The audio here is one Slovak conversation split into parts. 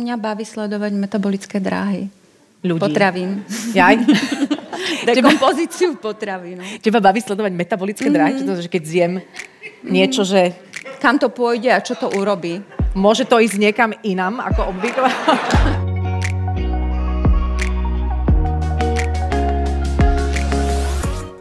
Mňa baví sledovať metabolické dráhy. Ľudí. Potravín. Jaj? Dekompozíciu potravy. No. Teba baví sledovať metabolické dráhy? Mm. To, že keď zjem niečo, že Kam to pôjde a čo to urobí? môže to ísť niekam inam, ako obvykle?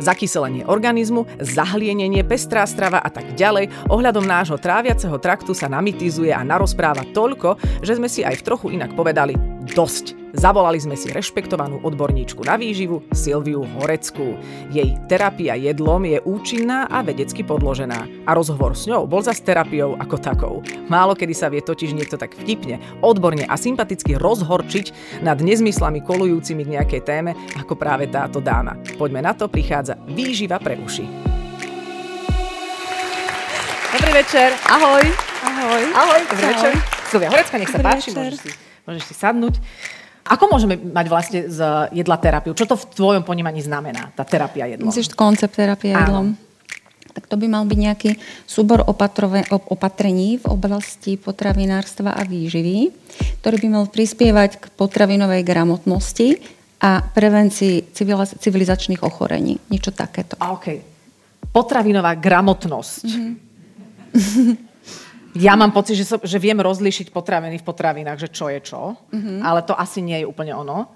zakyselenie organizmu, zahlienenie, pestrá strava a tak ďalej. Ohľadom nášho tráviaceho traktu sa namitizuje a narozpráva toľko, že sme si aj v trochu inak povedali dosť. Zavolali sme si rešpektovanú odborníčku na výživu Silviu Horeckú. Jej terapia jedlom je účinná a vedecky podložená. A rozhovor s ňou bol za s terapiou ako takou. Málo kedy sa vie totiž niekto tak vtipne, odborne a sympaticky rozhorčiť nad nezmyslami kolujúcimi k nejakej téme ako práve táto dáma. Poďme na to, prichádza výživa pre uši. Dobrý večer. Ahoj. Ahoj. Ahoj. Dobrý Čau. večer. Silvia Horecka, nech sa Dobrý páči, večer. môžeš si, môžeš si sadnúť. Ako môžeme mať vlastne z jedla terapiu? Čo to v tvojom ponímaní znamená, tá terapia jedlom? Myslíš koncept terapie Áno. jedlom? Tak to by mal byť nejaký súbor opatrove, op- opatrení v oblasti potravinárstva a výživy, ktorý by mal prispievať k potravinovej gramotnosti a prevencii civilizačných ochorení. Niečo takéto. A OK. Potravinová gramotnosť. Ja mám pocit, že, som, že viem rozlíšiť potraviny v potravinách, že čo je čo, ale to asi nie je úplne ono.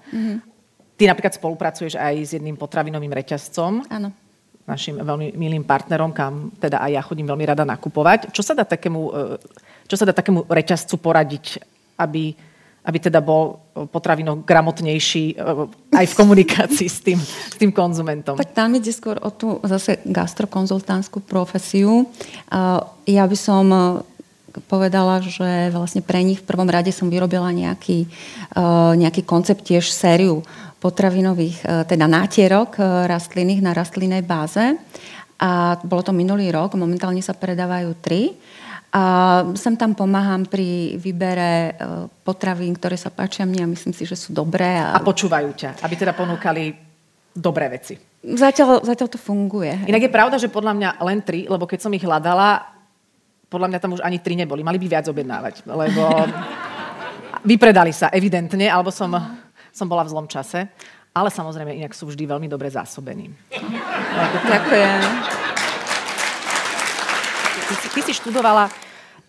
Ty napríklad spolupracuješ aj s jedným potravinovým reťazcom, Áno. našim veľmi milým partnerom, kam teda aj ja chodím veľmi rada nakupovať. Čo sa dá takému, e, čo sa dá takému reťazcu poradiť, aby, aby teda bol potravino gramotnejší e, aj v komunikácii s tým, s tým konzumentom? Tak tam ide skôr o tú zase gastrokonzultantskú profesiu. Ja by som povedala, že vlastne pre nich v prvom rade som vyrobila nejaký, e, nejaký koncept, tiež sériu potravinových, e, teda nátierok e, rastlinných na rastlinnej báze. A bolo to minulý rok, momentálne sa predávajú tri. A sem tam pomáham pri výbere potravín, ktoré sa páčia mne a myslím si, že sú dobré. A počúvajú ťa, aby teda ponúkali dobré veci. Zatiaľ, zatiaľ to funguje. Inak je pravda, že podľa mňa len tri, lebo keď som ich hľadala, podľa mňa tam už ani tri neboli. Mali by viac objednávať, lebo vypredali sa evidentne, alebo som, som bola v zlom čase. Ale samozrejme, inak sú vždy veľmi dobre zásobení. Ďakujem. Ty, ty si študovala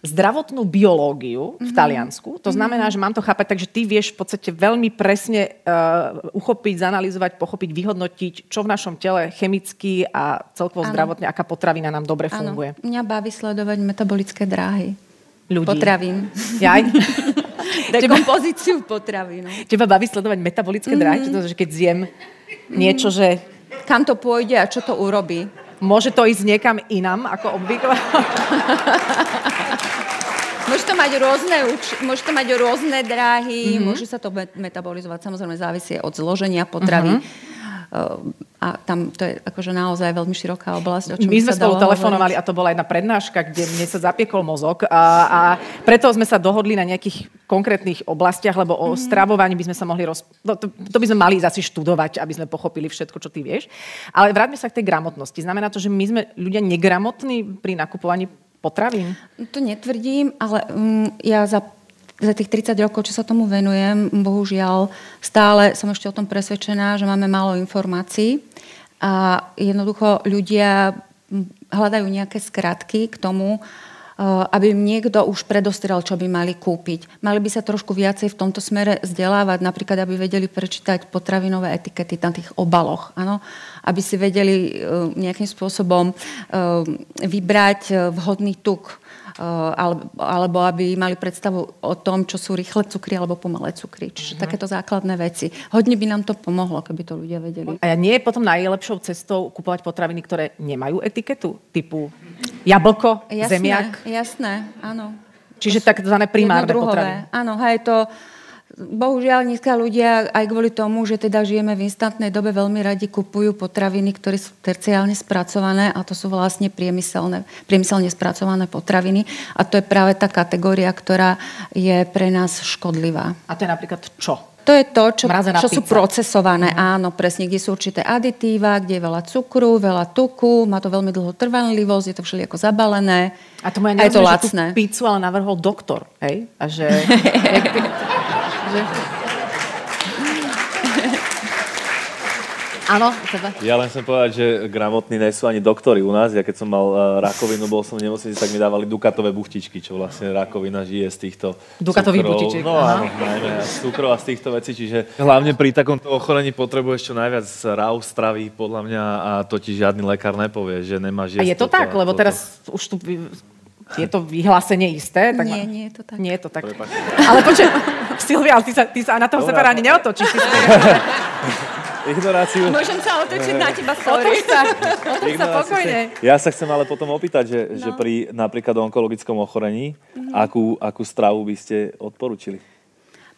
zdravotnú biológiu v Taliansku. To znamená, že mám to chápať tak, že ty vieš v podstate veľmi presne uh, uchopiť, zanalizovať, pochopiť, vyhodnotiť, čo v našom tele chemicky a celkovo Áno. zdravotne, aká potravina nám dobre Áno, funguje. mňa baví sledovať metabolické dráhy. Ľudí. Potravín. Jaj? Dekompozíciu potravín. Teba baví sledovať metabolické dráhy? To, že keď zjem niečo, že Kam to pôjde a čo to urobí? môže to ísť niekam inam, ako obvykle? Môže to mať rôzne, môže to mať rôzne dráhy, mm-hmm. môže sa to met- metabolizovať, samozrejme závisí od zloženia potravy. Uh, a tam to je akože naozaj veľmi široká oblasť. O čom My sme spolu telefonovali a to bola jedna prednáška, kde mne sa zapiekol mozog a, a preto sme sa dohodli na nejakých konkrétnych oblastiach, lebo o stravovaní by sme sa mohli roz... No, to, to by sme mali zase študovať, aby sme pochopili všetko, čo ty vieš. Ale vráťme sa k tej gramotnosti. Znamená to, že my sme ľudia negramotní pri nakupovaní potravín? To netvrdím, ale um, ja za, za tých 30 rokov, čo sa tomu venujem, bohužiaľ stále som ešte o tom presvedčená, že máme málo informácií a jednoducho ľudia mm, hľadajú nejaké skratky k tomu, uh, aby im niekto už predostrel, čo by mali kúpiť. Mali by sa trošku viacej v tomto smere vzdelávať, napríklad, aby vedeli prečítať potravinové etikety na tých obaloch, áno? Aby si vedeli uh, nejakým spôsobom uh, vybrať uh, vhodný tuk, alebo, aby mali predstavu o tom, čo sú rýchle cukry alebo pomalé cukry. Čiže takéto základné veci. Hodne by nám to pomohlo, keby to ľudia vedeli. A nie je potom najlepšou cestou kupovať potraviny, ktoré nemajú etiketu? Typu jablko, Jasné, zemiak? jasné, áno. Čiže takzvané primárne potraviny. Áno, hej, to bohužiaľ dneska ľudia aj kvôli tomu, že teda žijeme v instantnej dobe, veľmi radi kupujú potraviny, ktoré sú terciálne spracované a to sú vlastne priemyselné, priemyselne spracované potraviny a to je práve tá kategória, ktorá je pre nás škodlivá. A to je napríklad čo? To je to, čo, čo sú procesované, uh-huh. áno, presne, kde sú určité aditíva, kde je veľa cukru, veľa tuku, má to veľmi dlhú trvanlivosť, je to všelijako zabalené. A to moja je to lacné. Pizzu ale navrhol doktor, hej? A že... že Áno, tebe. Ja len chcem povedať, že gramotní nie sú ani doktori u nás. Ja keď som mal uh, rakovinu, bol som v nemocnici, tak mi dávali dukatové buchtičky, čo vlastne rakovina žije z týchto Dukatových buchtičiek. No áno, najmä z cukrov a z týchto vecí. Čiže hlavne pri takomto ochorení potrebuješ čo najviac raw stravy, podľa mňa, a to ti žiadny lekár nepovie, že nemáš jesť. A je to tak? Lebo toto. teraz už tu je to vyhlásenie isté? Tak nie, ma... nie je to tak. Nie je to tak. Ale počkaj, Silvia, ty sa, ty sa na toho separáne neotočíš. ignoráciu. Môžem sa otočiť na teba, sorry. sa, sa pokojne. Ja sa chcem ale potom opýtať, že, no. že pri napríklad onkologickom ochorení, mm-hmm. akú, akú stravu by ste odporúčili?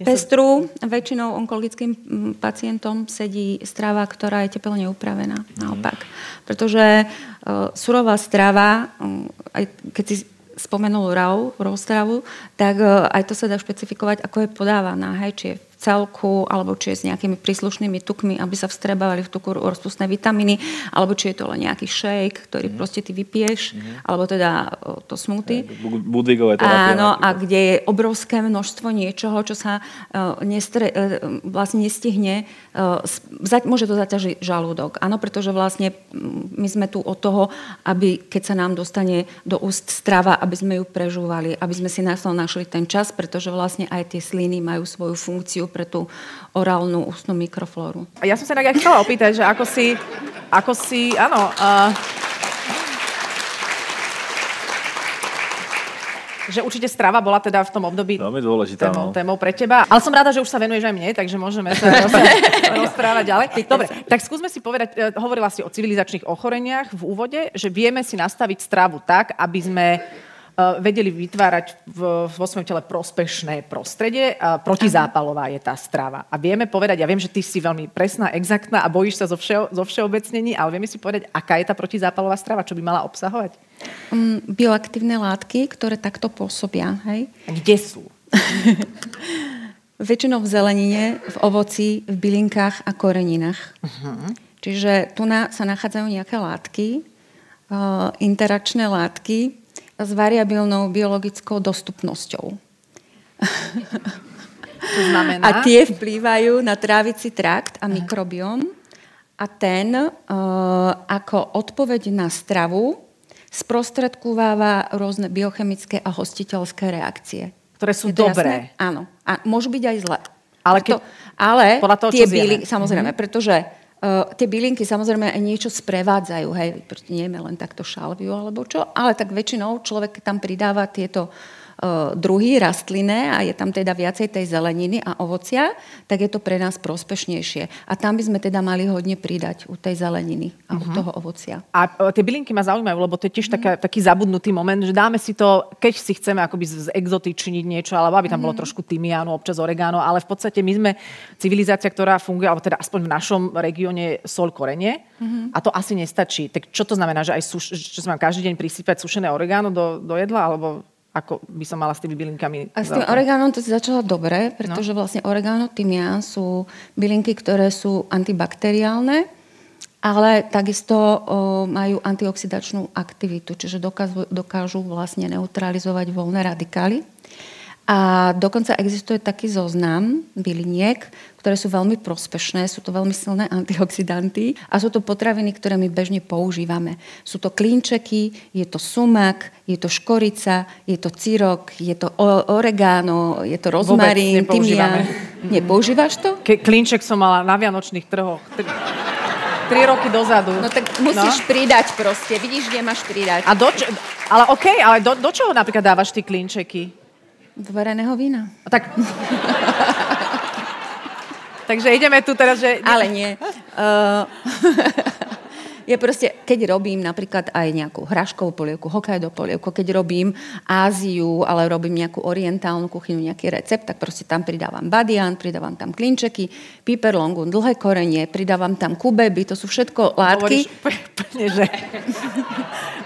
Pestru, väčšinou onkologickým pacientom sedí strava, ktorá je teplne upravená. Mm. Naopak. Pretože uh, surová strava, um, aj keď si spomenul RAW, RAW stravu, tak uh, aj to sa dá špecifikovať, ako je podávaná. Hej, či je celku, alebo či je s nejakými príslušnými tukmi, aby sa vstrebávali v tuku rozpustné vitamíny, alebo či je to len nejaký shake, ktorý mm. proste ty vypiješ, mm. alebo teda to smoothie. Budvíkové terapie. Áno, a kde je obrovské množstvo niečoho, čo sa uh, nestre, uh, vlastne nestihne. Uh, môže to zaťažiť žalúdok. Áno, pretože vlastne my sme tu od toho, aby keď sa nám dostane do úst strava, aby sme ju prežúvali, aby sme si našli ten čas, pretože vlastne aj tie sliny majú svoju funkciu pre tú orálnu ústnu mikroflóru. Ja som sa tak chcela opýtať, že ako si, ako si, áno, uh, že určite strava bola teda v tom období Veľmi dôležitá, témou, no. témou pre teba. Ale som rada, že už sa venuješ aj mne, takže môžeme sa rozprávať ďalej. Dobre, tak skúsme si povedať, e, hovorila si o civilizačných ochoreniach v úvode, že vieme si nastaviť stravu tak, aby sme vedeli vytvárať v, vo svojom tele prospešné prostredie. Protizápalová je tá strava. A vieme povedať, ja viem, že ty si veľmi presná, exaktná a bojíš sa zo, všeo, zo všeobecnení, ale vieme si povedať, aká je tá protizápalová strava, čo by mala obsahovať? Um, bioaktívne látky, ktoré takto pôsobia. Hej? A kde sú? Väčšinou v zelenine, v ovoci, v bylinkách a koreninách. Uh-huh. Čiže tu na, sa nachádzajú nejaké látky, uh, interakčné látky, s variabilnou biologickou dostupnosťou. To znamená? A tie vplývajú na trávici trakt a mikrobióm a ten uh, ako odpoveď na stravu sprostredkováva rôzne biochemické a hostiteľské reakcie. Ktoré sú dobré. Jasné? Áno. A môžu byť aj zlé. Ale, keď, ale podľa toho, tie byli, samozrejme, mm-hmm. pretože Uh, tie bylinky samozrejme aj niečo sprevádzajú, hej, nie je len takto šalviu alebo čo, ale tak väčšinou človek tam pridáva tieto uh, druhy rastlinné a je tam teda viacej tej zeleniny a ovocia, tak je to pre nás prospešnejšie. A tam by sme teda mali hodne pridať u tej zeleniny a uh-huh. u mhm. toho ovocia. A e, tie bylinky ma zaujímajú, lebo to je tiež taká, taký zabudnutý moment, že dáme si to, keď si chceme akoby zexotičniť niečo, alebo aby tam uh-huh. bolo trošku tymiánu, občas oregano, ale v podstate my sme civilizácia, ktorá funguje, alebo teda aspoň v našom regióne sol korenie uh-huh. a to asi nestačí. Tak čo to znamená, že aj suš, že mám každý deň prisypať sušené oregano do, do jedla, alebo ako by som mala s tými bylinkami? A s tým oregánom to si začala dobre, pretože no. vlastne oregano, tymián sú bylinky, ktoré sú antibakteriálne, ale takisto o, majú antioxidačnú aktivitu, čiže dokážu, dokážu vlastne neutralizovať voľné radikály. A dokonca existuje taký zoznam byliniek, ktoré sú veľmi prospešné, sú to veľmi silné antioxidanty a sú to potraviny, ktoré my bežne používame. Sú to klínčeky, je to sumak, je to škorica, je to cirok, je to oregano, je to rozmarín, tymián. Nepoužívaš to? Ke- klínček som mala na vianočných trhoch. Tri roky dozadu. No tak musíš no? pridať proste. Vidíš, kde máš pridať. A do čo, ale okej, okay, ale do, do čoho napríklad dávaš ty klínčeky? Do vareného vína. Tak... Takže ideme tu teraz, že... Ale nie. Uh, je proste, keď robím napríklad aj nejakú hraškovú polievku, Hokkaido polievku, keď robím Áziu, ale robím nejakú orientálnu kuchyňu, nejaký recept, tak proste tam pridávam badian, pridávam tam klinčeky, piper longun, dlhé korenie, pridávam tam kubeby, to sú všetko látky. Hovoríš, že,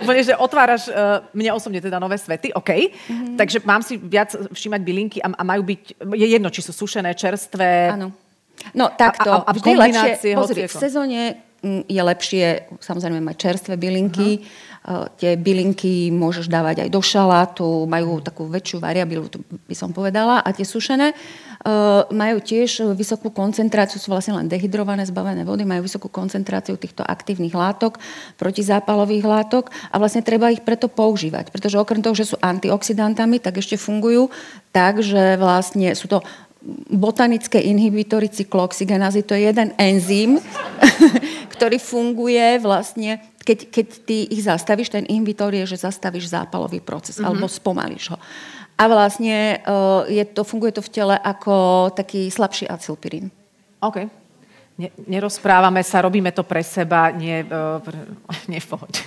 úplne, že otváraš uh, mne osobne teda nové svety, OK. Mm-hmm. Takže mám si viac všímať bylinky a, a majú byť, je jedno, či sú sušené, čerstvé. Áno. No takto, a, a, a vždy lepšie, pozri, v sezóne je lepšie samozrejme mať čerstvé bylinky. Uh-huh. Tie bylinky môžeš dávať aj do šalátu, majú takú väčšiu variabilitu, by som povedala. A tie sušené uh, majú tiež vysokú koncentráciu, sú vlastne len dehydrované, zbavené vody, majú vysokú koncentráciu týchto aktívnych látok, protizápalových látok a vlastne treba ich preto používať. Pretože okrem toho, že sú antioxidantami, tak ešte fungujú tak, že vlastne sú to botanické inhibitory cyklooxygenázy, to je jeden enzym, ktorý funguje vlastne, keď, keď ty ich zastavíš, ten inhibitor je, že zastavíš zápalový proces, mm-hmm. alebo spomalíš ho. A vlastne uh, je to, funguje to v tele ako taký slabší acylpirín. OK ne, nerozprávame sa, robíme to pre seba, nie, uh, pre, nie v pohode.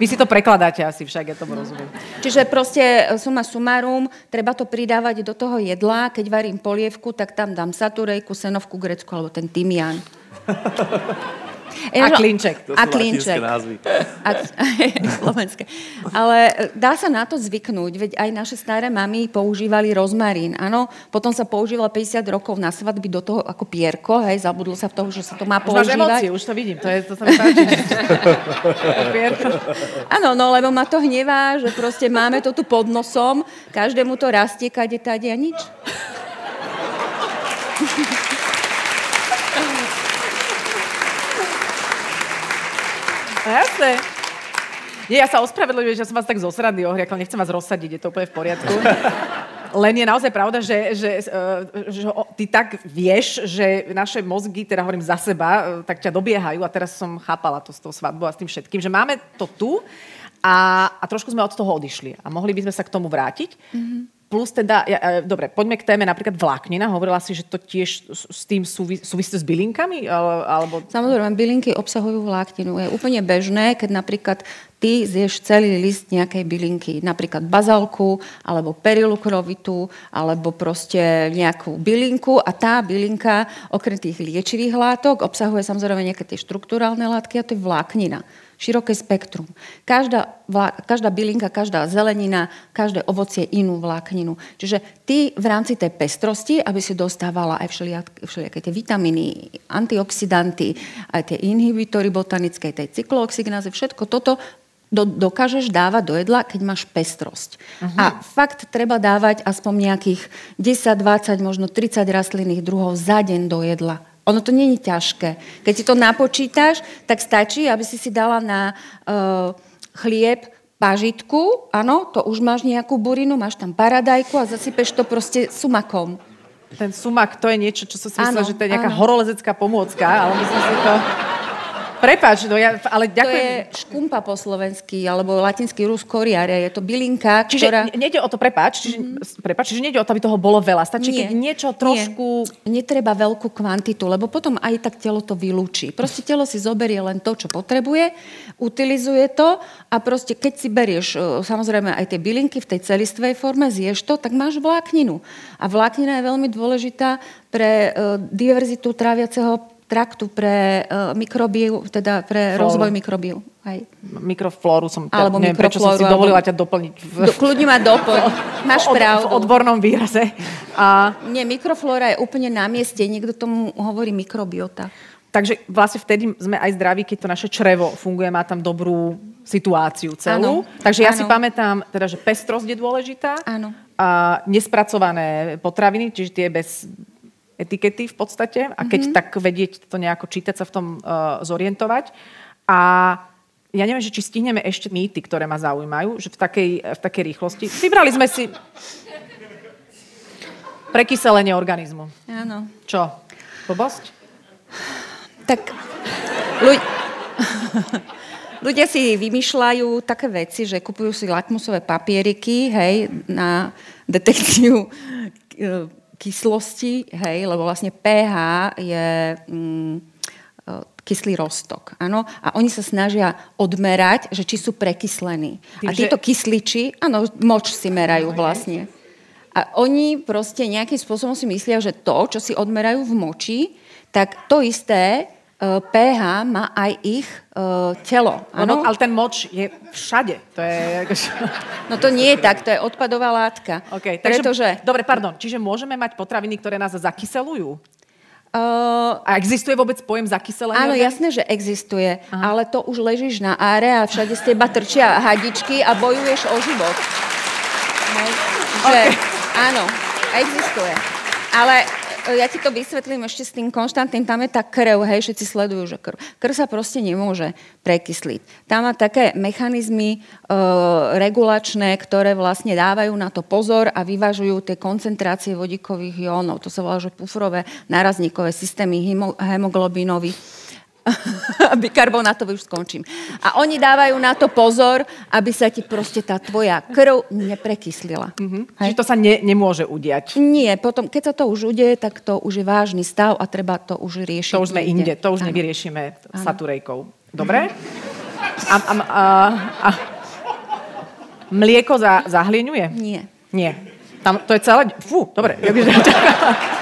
Vy si to prekladáte asi však, ja tomu rozumiem. Čiže proste e, suma sumarum, treba to pridávať do toho jedla, keď varím polievku, tak tam dám saturejku, senovku grecku alebo ten tymián. A klinček. To a klinček. A, slovenské. Ale e, dá sa na to zvyknúť, veď aj naše staré mamy používali rozmarín. Áno, potom sa používala 50 rokov na svadby do toho ako pierko, hej, zabudlo sa v toho, že sa to má používať. Už emócie, už to vidím, to, je, to sa mi páči. Áno, no lebo ma to hnevá, že proste máme to tu pod nosom, každému to rastie, kade, tade a nič. Jasné. Nie, ja sa ospravedlňujem, že som vás tak zo srandy ohriakla, nechcem vás rozsadiť, je to úplne v poriadku. Len je naozaj pravda, že, že, uh, že ty tak vieš, že naše mozgy, teda hovorím za seba, uh, tak ťa dobiehajú a teraz som chápala to s tou svadbou a s tým všetkým, že máme to tu a, a trošku sme od toho odišli a mohli by sme sa k tomu vrátiť. Mm-hmm. Plus teda, ja, e, dobre, poďme k téme napríklad vláknina. Hovorila si, že to tiež s tým súvisí s bylinkami? Alebo... Samozrejme, bylinky obsahujú vlákninu. Je úplne bežné, keď napríklad ty zješ celý list nejakej bylinky, napríklad bazalku, alebo perilukrovitu, alebo proste nejakú bylinku a tá bylinka okrem tých liečivých látok obsahuje samozrejme nejaké tie štruktúrálne látky a to je vláknina široké spektrum. Každá, každá bylinka, každá zelenina, každé ovocie inú vlákninu. Čiže ty v rámci tej pestrosti, aby si dostávala aj všelijaké tie vitamíny, antioxidanty, aj tie inhibitory botanické, tej cyklooxygenázy, všetko toto do, dokážeš dávať do jedla, keď máš pestrosť. Uh-huh. A fakt treba dávať aspoň nejakých 10, 20, možno 30 rastlinných druhov za deň do jedla. Ono to není ťažké. Keď si to napočítaš, tak stačí, aby si si dala na uh, chlieb pažitku, áno, to už máš nejakú burinu, máš tam paradajku a zasypeš to proste sumakom. Ten sumak, to je niečo, čo som si myslela, že to je nejaká horolezecká pomôcka, ale myslím si to... Prepač, no ja, ale ďakujem. To je škumpa po slovensky, alebo latinský rus koriare. Je to bylinka, čiže ktorá... Čiže nejde o to, prepač, čiže, mm-hmm. prepač, čiže nejde o to, aby toho bolo veľa. Stačí, Nie. keď niečo trošku... Nie. Netreba veľkú kvantitu, lebo potom aj tak telo to vylúči. Proste telo si zoberie len to, čo potrebuje, utilizuje to a proste keď si berieš e, samozrejme aj tie bylinky v tej celistvej forme, zješ to, tak máš vlákninu. A vláknina je veľmi dôležitá pre e, diverzitu tráviaceho traktu pre uh, mikrobiu, teda pre Flóru. rozvoj mikrobiu. Hej. Mikroflóru som ťa, alebo neviem, prečo som si dovolila ťa doplniť. V... Do, kľudne ma doplň. Máš od, pravdu. V odbornom výraze. A... Nie, mikroflóra je úplne na mieste. Niekto tomu hovorí mikrobiota. Takže vlastne vtedy sme aj zdraví, keď to naše črevo funguje, má tam dobrú situáciu celú. Áno. Takže ja Áno. si pamätám, teda, že pestrosť je dôležitá. Áno. A nespracované potraviny, čiže tie bez etikety v podstate a keď mm-hmm. tak vedieť to nejako čítať sa v tom uh, zorientovať. A ja neviem, že či stihneme ešte mýty, ktoré ma zaujímajú, že v takej, v takej rýchlosti. Vybrali sme si prekyselenie organizmu. Áno. Čo? Blbosť? Tak ľudia, ľudia si vymýšľajú také veci, že kupujú si lakmusové papieriky, hej, na detekciu kyslosti, hej, lebo vlastne pH je mm, kyslý roztok. Áno? A oni sa snažia odmerať, že či sú prekyslení. Tým, a tieto že... kysliči, áno, moč si merajú vlastne. A oni proste nejakým spôsobom si myslia, že to, čo si odmerajú v moči, tak to isté pH má aj ich uh, telo. Ano? ale ten moč je všade. To je... No to nie je tak, to je odpadová látka. Okay, takže, pretože... Dobre, pardon. Čiže môžeme mať potraviny, ktoré nás zakyselujú? Uh, a existuje vôbec pojem zakyselenie? Áno, jasné, že existuje, Aha. ale to už ležíš na áre a všade z teba trčia hadičky a bojuješ o život. Hej. Že, okay. Áno, existuje. Ale ja ti to vysvetlím ešte s tým konštantným, tam je tá krv, hej, všetci sledujú, že krv. Krv sa proste nemôže prekysliť. Tam má také mechanizmy e, regulačné, ktoré vlastne dávajú na to pozor a vyvažujú tie koncentrácie vodíkových jónov. To sa volá, že pufrové nárazníkové systémy hemoglobínových bikarbonátové už skončím. A oni dávajú na to pozor, aby sa ti proste tá tvoja krv neprekyslila. Mm-hmm. Čiže to sa ne, nemôže udiať? Nie, potom, keď sa to už udeje, tak to už je vážny stav a treba to už riešiť. To už sme inde, to už ano. nevyriešime ano. saturejkou. Dobre? A, a, a, a mlieko za, zahlieňuje? Nie. Nie. Tam, to je celé... Fú, dobre.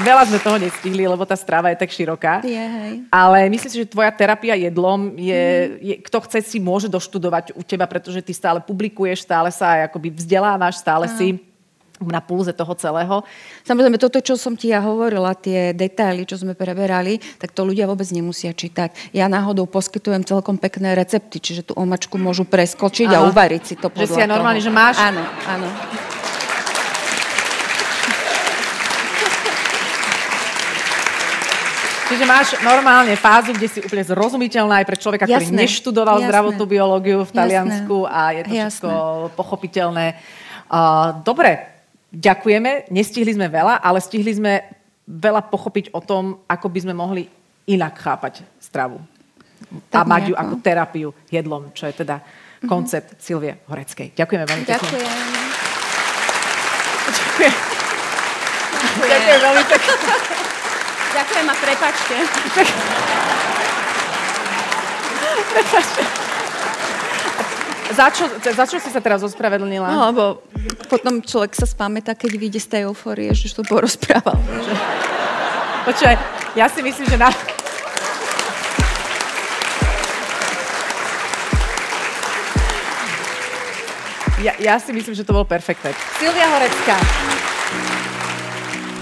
Veľa sme toho nestihli, lebo tá strava je tak široká. Je, hej. Ale myslím si, že tvoja terapia jedlom je, mm. je, kto chce si môže doštudovať u teba, pretože ty stále publikuješ, stále sa akoby vzdelávaš, stále Aha. si na pulze toho celého. Samozrejme, toto, čo som ti ja hovorila, tie detaily, čo sme preberali, tak to ľudia vôbec nemusia čítať. Ja náhodou poskytujem celkom pekné recepty, čiže tú omačku môžu preskočiť Aha. a uvariť si to podľa Že si ja normálne, že máš? Áno, áno. Čiže máš normálne fázu, kde si úplne zrozumiteľná aj pre človeka, jasné, ktorý neštudoval jasné, zdravotnú biológiu v Taliansku jasné, a je to všetko jasné. pochopiteľné. Uh, dobre, ďakujeme. Nestihli sme veľa, ale stihli sme veľa pochopiť o tom, ako by sme mohli inak chápať stravu. Tak a mať ju ako terapiu jedlom, čo je teda mm-hmm. koncept Silvie Horeckej. Ďakujeme veľmi pekne. Ďakujem. Ďakujem. Veľmi pekne. Ďakujem a prepačte. Za čo, za čo si sa teraz ospravedlnila? No, lebo potom človek sa spamätá, keď vyjde z tej eufórie, že to porozprával. Počúvaj, ja si myslím, že na... Ja, ja si myslím, že to bolo perfektné. Silvia Horecká.